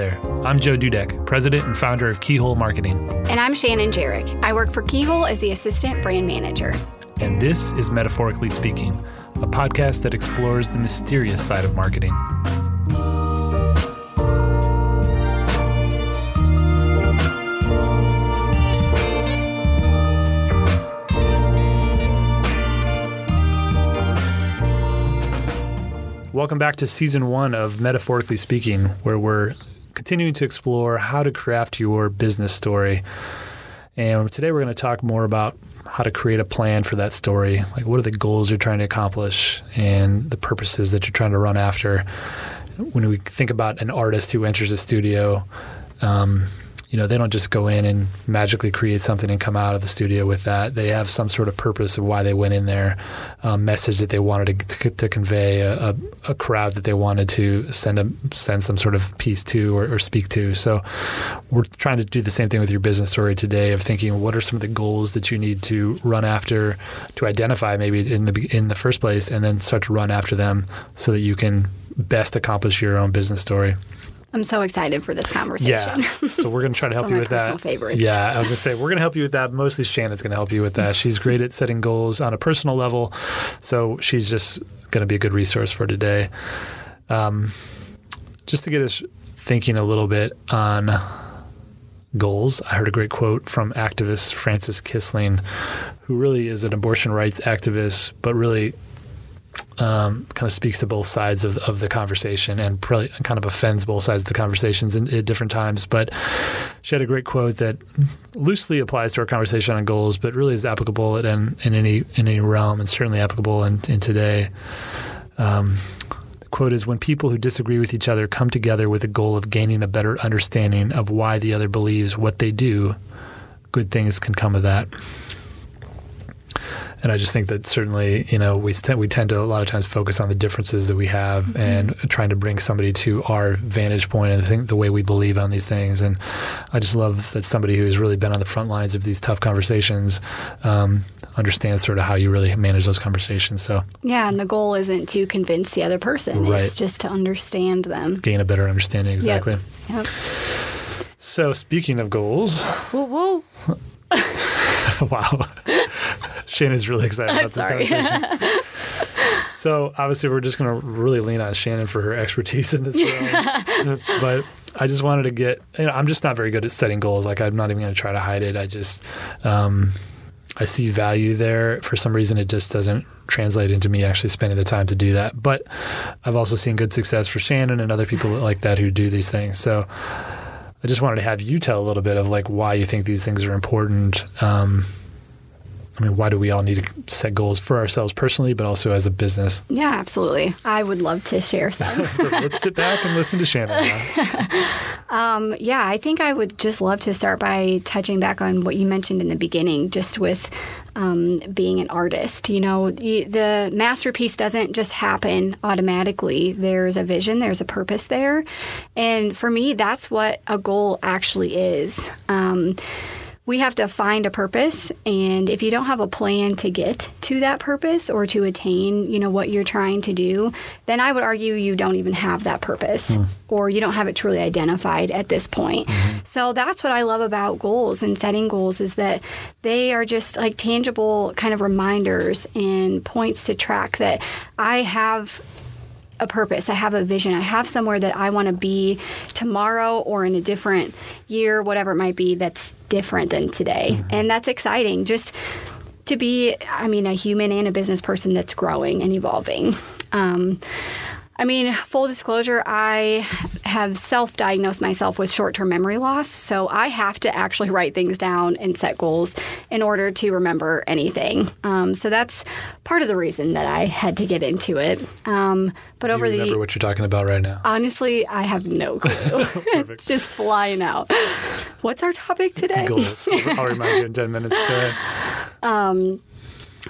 There. I'm Joe Dudek, president and founder of Keyhole Marketing. And I'm Shannon Jarek. I work for Keyhole as the assistant brand manager. And this is Metaphorically Speaking, a podcast that explores the mysterious side of marketing. Welcome back to season one of Metaphorically Speaking, where we're continuing to explore how to craft your business story. And today we're going to talk more about how to create a plan for that story. Like, what are the goals you're trying to accomplish and the purposes that you're trying to run after? When we think about an artist who enters a studio, um, you know, they don't just go in and magically create something and come out of the studio with that. They have some sort of purpose of why they went in there, a message that they wanted to, to, to convey, a, a, a, crowd that they wanted to send a, send some sort of piece to or, or, speak to. So we're trying to do the same thing with your business story today of thinking what are some of the goals that you need to run after to identify maybe in the in the first place and then start to run after them so that you can best accomplish your own business story. I'm so excited for this conversation. Yeah. So we're going to try to help you with that. Favorites. Yeah, I was going to say we're going to help you with that. Mostly Shannon's going to help you with that. She's great at setting goals on a personal level, so she's just going to be a good resource for today. Um, just to get us thinking a little bit on goals, I heard a great quote from activist Frances Kissling, who really is an abortion rights activist, but really um, kind of speaks to both sides of, of the conversation and probably kind of offends both sides of the conversations in, at different times. But she had a great quote that loosely applies to our conversation on goals, but really is applicable in, in any in any realm and certainly applicable in, in today. Um, the quote is When people who disagree with each other come together with the goal of gaining a better understanding of why the other believes what they do, good things can come of that and I just think that certainly, you know, we st- we tend to a lot of times focus on the differences that we have mm-hmm. and trying to bring somebody to our vantage point and think the way we believe on these things. And I just love that somebody who's really been on the front lines of these tough conversations um, understands sort of how you really manage those conversations. So yeah, and the goal isn't to convince the other person; right. it's just to understand them, gain a better understanding. Exactly. Yep. yep. So speaking of goals, whoa, whoa. wow. Shannon's really excited about this conversation. so obviously, we're just going to really lean on Shannon for her expertise in this realm. but I just wanted to get. You know, I'm just not very good at setting goals. Like I'm not even going to try to hide it. I just. Um, I see value there. For some reason, it just doesn't translate into me actually spending the time to do that. But I've also seen good success for Shannon and other people like that who do these things. So I just wanted to have you tell a little bit of like why you think these things are important. Um, I mean, why do we all need to set goals for ourselves personally, but also as a business? Yeah, absolutely. I would love to share some. Let's sit back and listen to Shannon. um, yeah, I think I would just love to start by touching back on what you mentioned in the beginning, just with um, being an artist. You know, the masterpiece doesn't just happen automatically. There's a vision, there's a purpose there. And for me, that's what a goal actually is. Um, we have to find a purpose and if you don't have a plan to get to that purpose or to attain you know what you're trying to do then i would argue you don't even have that purpose mm. or you don't have it truly identified at this point mm-hmm. so that's what i love about goals and setting goals is that they are just like tangible kind of reminders and points to track that i have a purpose. I have a vision. I have somewhere that I want to be tomorrow or in a different year, whatever it might be, that's different than today. Mm-hmm. And that's exciting. Just to be, I mean, a human and a business person that's growing and evolving. Um, I mean, full disclosure, I have self diagnosed myself with short term memory loss. So I have to actually write things down and set goals in order to remember anything. Um, so that's part of the reason that I had to get into it. Um, but Do over you remember the. what you're talking about right now? Honestly, I have no clue. it's just flying out. What's our topic today? Goals. I'll remind you in 10 minutes. Um,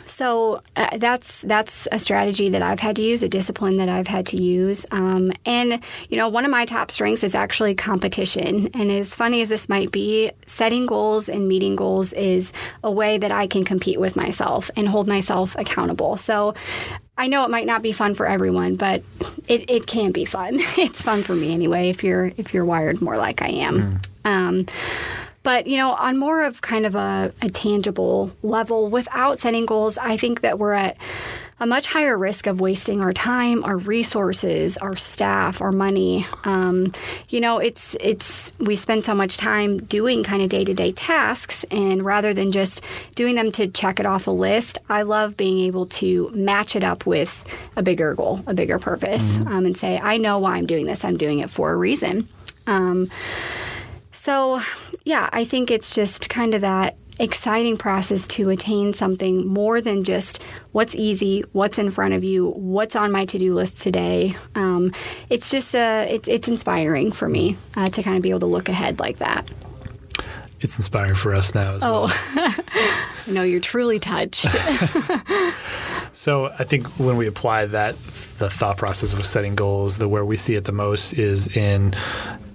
so uh, that's that's a strategy that I've had to use, a discipline that I've had to use. Um, and you know, one of my top strengths is actually competition. And as funny as this might be, setting goals and meeting goals is a way that I can compete with myself and hold myself accountable. So I know it might not be fun for everyone, but it, it can be fun. It's fun for me anyway. If you're if you're wired more like I am. Um, but you know, on more of kind of a, a tangible level, without setting goals, I think that we're at a much higher risk of wasting our time, our resources, our staff, our money. Um, you know, it's it's we spend so much time doing kind of day to day tasks, and rather than just doing them to check it off a list, I love being able to match it up with a bigger goal, a bigger purpose, um, and say, I know why I'm doing this. I'm doing it for a reason. Um, so, yeah, I think it's just kind of that exciting process to attain something more than just what's easy, what's in front of you, what's on my to-do list today. Um, it's just uh, it's it's inspiring for me uh, to kind of be able to look ahead like that. It's inspiring for us now as well. Oh, I know you're truly touched. So I think when we apply that, the thought process of setting goals, the where we see it the most is in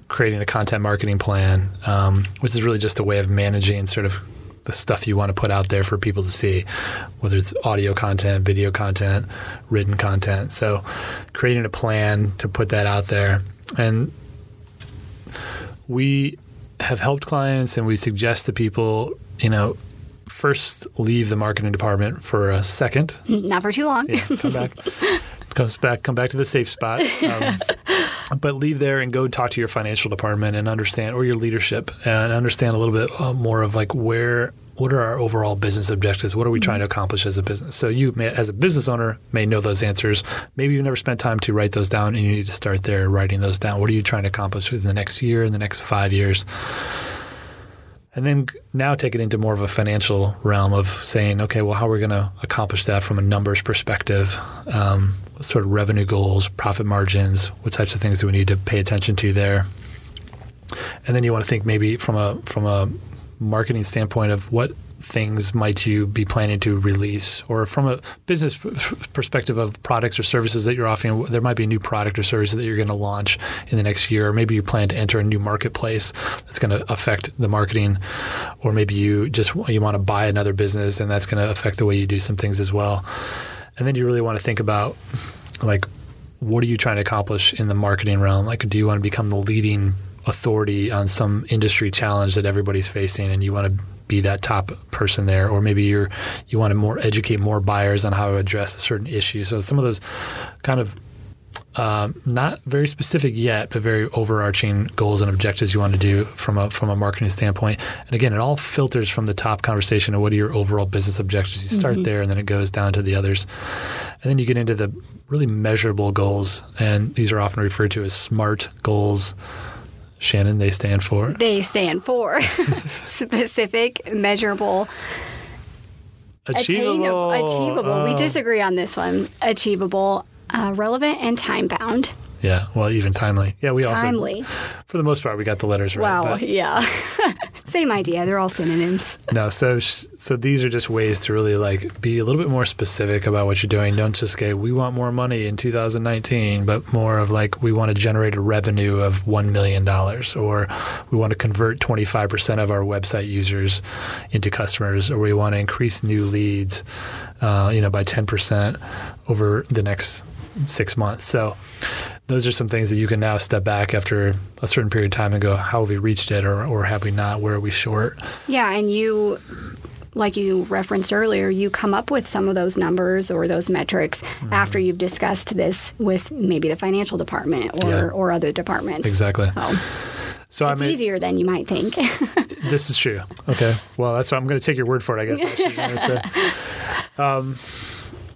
creating a content marketing plan, um, which is really just a way of managing sort of the stuff you want to put out there for people to see, whether it's audio content, video content, written content. So creating a plan to put that out there. And we have helped clients and we suggest to people, you know, first leave the marketing department for a second Not for too long. yeah, come back. Comes back. Come back to the safe spot. Um, but leave there and go talk to your financial department and understand, or your leadership, and understand a little bit uh, more of like where. What are our overall business objectives? What are we trying to accomplish as a business? So you, may, as a business owner, may know those answers. Maybe you've never spent time to write those down, and you need to start there writing those down. What are you trying to accomplish within the next year, in the next five years? And then now take it into more of a financial realm of saying, okay, well, how are we going to accomplish that from a numbers perspective? Um, sort of revenue goals, profit margins, what types of things do we need to pay attention to there? And then you want to think maybe from a from a marketing standpoint of what things might you be planning to release? Or from a business perspective of products or services that you're offering there might be a new product or service that you're going to launch in the next year or maybe you plan to enter a new marketplace that's going to affect the marketing or maybe you just you want to buy another business and that's going to affect the way you do some things as well. And then you really want to think about like what are you trying to accomplish in the marketing realm? Like do you want to become the leading authority on some industry challenge that everybody's facing and you want to be that top person there or maybe you're you want to more educate more buyers on how to address a certain issue so some of those kind of um, not very specific yet, but very overarching goals and objectives you want to do from a from a marketing standpoint. And again, it all filters from the top conversation of what are your overall business objectives. You start mm-hmm. there, and then it goes down to the others, and then you get into the really measurable goals, and these are often referred to as SMART goals. Shannon, they stand for? They stand for specific, measurable, achievable. achievable. Uh, we oh. disagree on this one. Achievable, uh, relevant, and time bound. Yeah, well, even timely. Yeah, we also timely. also for the most part we got the letters right. Wow, but. yeah. Same idea. They're all synonyms. No, so so these are just ways to really like be a little bit more specific about what you're doing. Don't just say we want more money in 2019, but more of like we want to generate a revenue of one million dollars, or we want to convert 25% of our website users into customers, or we want to increase new leads, uh, you know, by 10% over the next six months. So those are some things that you can now step back after a certain period of time and go, how have we reached it or, or have we not? Where are we short? Yeah, and you like you referenced earlier, you come up with some of those numbers or those metrics mm. after you've discussed this with maybe the financial department or, yeah. or other departments. Exactly. So, so it's I mean, easier than you might think. this is true. Okay. Well, that's what I'm going to take your word for it, I guess. um,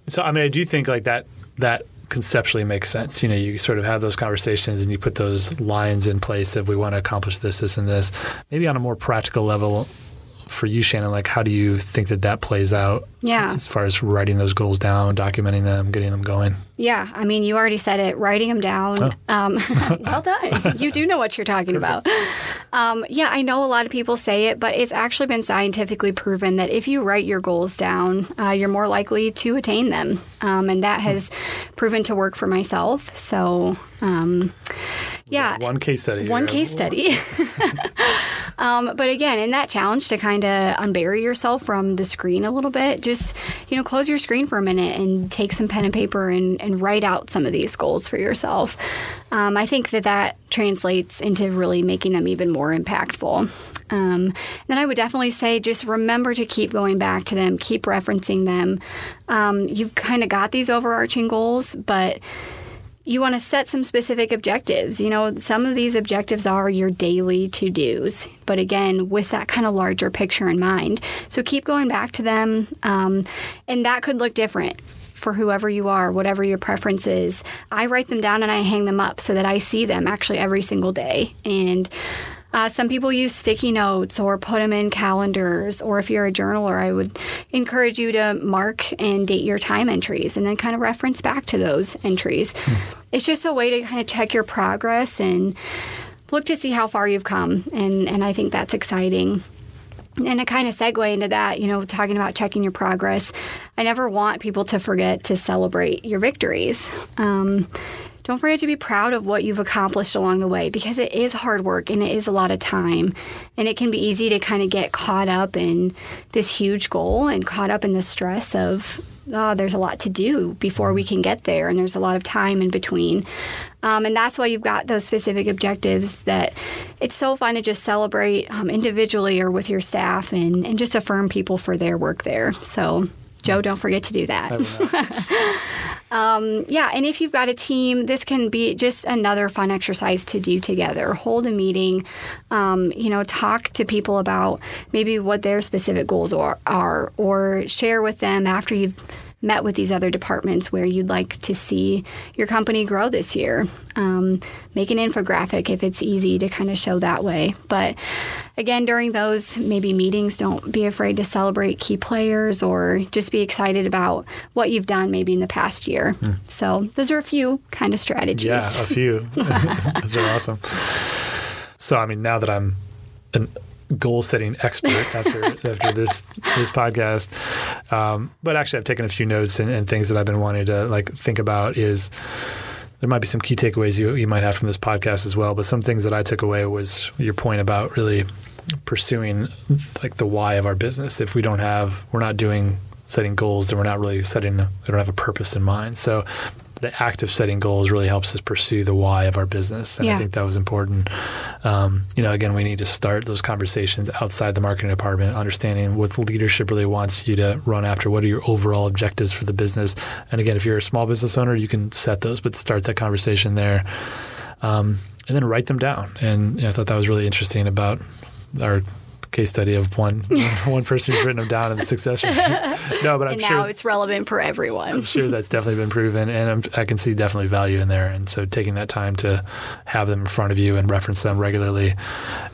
so, I mean, I do think like that that conceptually makes sense. You know, you sort of have those conversations and you put those lines in place if we want to accomplish this, this, and this. Maybe on a more practical level, for you, Shannon, like how do you think that that plays out? Yeah. As far as writing those goals down, documenting them, getting them going. Yeah. I mean, you already said it, writing them down. Oh. Um, well done. you do know what you're talking about. Um, yeah, I know a lot of people say it, but it's actually been scientifically proven that if you write your goals down, uh, you're more likely to attain them. Um, and that has proven to work for myself. So, um, yeah. One case study. One case study. Um, but again, in that challenge to kind of unbury yourself from the screen a little bit, just you know, close your screen for a minute and take some pen and paper and, and write out some of these goals for yourself. Um, I think that that translates into really making them even more impactful. Um, then I would definitely say just remember to keep going back to them, keep referencing them. Um, you've kind of got these overarching goals, but you want to set some specific objectives. You know, some of these objectives are your daily to dos, but again, with that kind of larger picture in mind. So keep going back to them, um, and that could look different for whoever you are, whatever your preference is. I write them down and I hang them up so that I see them actually every single day. And uh, some people use sticky notes or put them in calendars, or if you're a journaler, I would encourage you to mark and date your time entries and then kind of reference back to those entries. Hmm. It's just a way to kind of check your progress and look to see how far you've come. And, and I think that's exciting. And to kind of segue into that, you know, talking about checking your progress, I never want people to forget to celebrate your victories. Um, don't forget to be proud of what you've accomplished along the way because it is hard work and it is a lot of time. And it can be easy to kind of get caught up in this huge goal and caught up in the stress of, oh, there's a lot to do before we can get there and there's a lot of time in between. Um, and that's why you've got those specific objectives that it's so fun to just celebrate um, individually or with your staff and, and just affirm people for their work there. So, Joe, don't forget to do that. Um, yeah, and if you've got a team, this can be just another fun exercise to do together. Hold a meeting, um, you know, talk to people about maybe what their specific goals are, are or share with them after you've met with these other departments where you'd like to see your company grow this year. Um, make an infographic if it's easy to kind of show that way. But again, during those maybe meetings, don't be afraid to celebrate key players or just be excited about what you've done maybe in the past year. Hmm. So those are a few kind of strategies. Yeah, a few. those are awesome. So I mean, now that I'm an goal setting expert after after this this podcast. Um, but actually, I've taken a few notes and, and, things that I've been wanting to like think about. Is there might be some key takeaways you you might have from this podcast as well. But some things that I took away was your point about really pursuing like the why of our business. If we don't have, we're not doing setting goals, then we're not really setting. We don't have a purpose in mind. So the act of setting goals really helps us pursue the why of our business. And yeah. I think that was important. Um, you know, again, we need to start those conversations outside the marketing department, understanding what leadership really wants you to run after. What are your overall objectives for the business? And again, if you're a small business owner, you can set those, but start that conversation there. Um, and then write them down. And you know, I thought that was really interesting about our case study of one one person who's written them down in the success rate. no, but I'm and sure now it's relevant for everyone. I'm sure that's definitely been proven, and I'm, i can see definitely value in there. And so taking that time to have them in front of you and reference them regularly,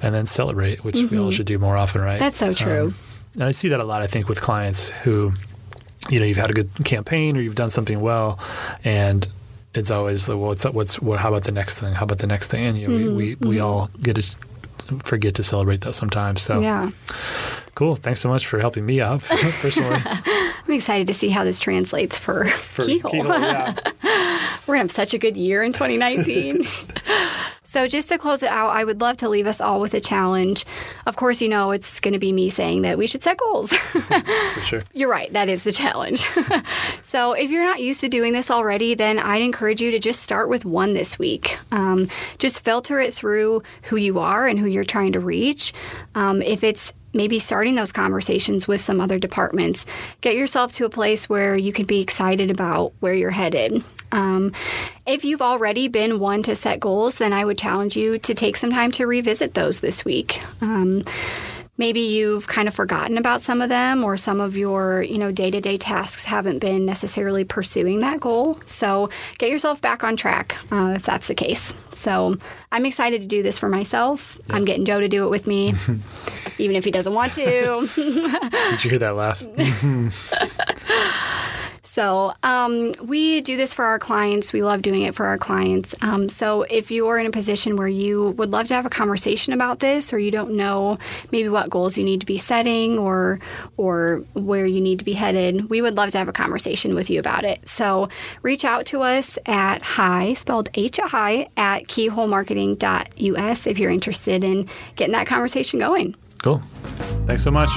and then celebrate, which mm-hmm. we all mm-hmm. should do more often, right? That's so true. Um, and I see that a lot. I think with clients who, you know, you've had a good campaign or you've done something well, and it's always well, what's what's what? How about the next thing? How about the next thing? And you know, mm-hmm. we we, mm-hmm. we all get a forget to celebrate that sometimes. So yeah, cool. Thanks so much for helping me out personally. I'm excited to see how this translates for, for Keyhole. Keyhole yeah. We're gonna have such a good year in 2019. So, just to close it out, I would love to leave us all with a challenge. Of course, you know, it's going to be me saying that we should set goals. For sure. You're right. That is the challenge. so, if you're not used to doing this already, then I'd encourage you to just start with one this week. Um, just filter it through who you are and who you're trying to reach. Um, if it's maybe starting those conversations with some other departments. Get yourself to a place where you can be excited about where you're headed. Um, if you've already been one to set goals, then I would challenge you to take some time to revisit those this week. Um, maybe you've kind of forgotten about some of them or some of your you know day-to-day tasks haven't been necessarily pursuing that goal. So get yourself back on track uh, if that's the case. So i'm excited to do this for myself. Yeah. i'm getting joe to do it with me even if he doesn't want to. Did you hear that laugh So um, we do this for our clients. We love doing it for our clients. Um, so if you're in a position where you would love to have a conversation about this, or you don't know maybe what goals you need to be setting, or or where you need to be headed, we would love to have a conversation with you about it. So reach out to us at hi spelled H I at keyholemarketing.us if you're interested in getting that conversation going. Cool. Thanks so much.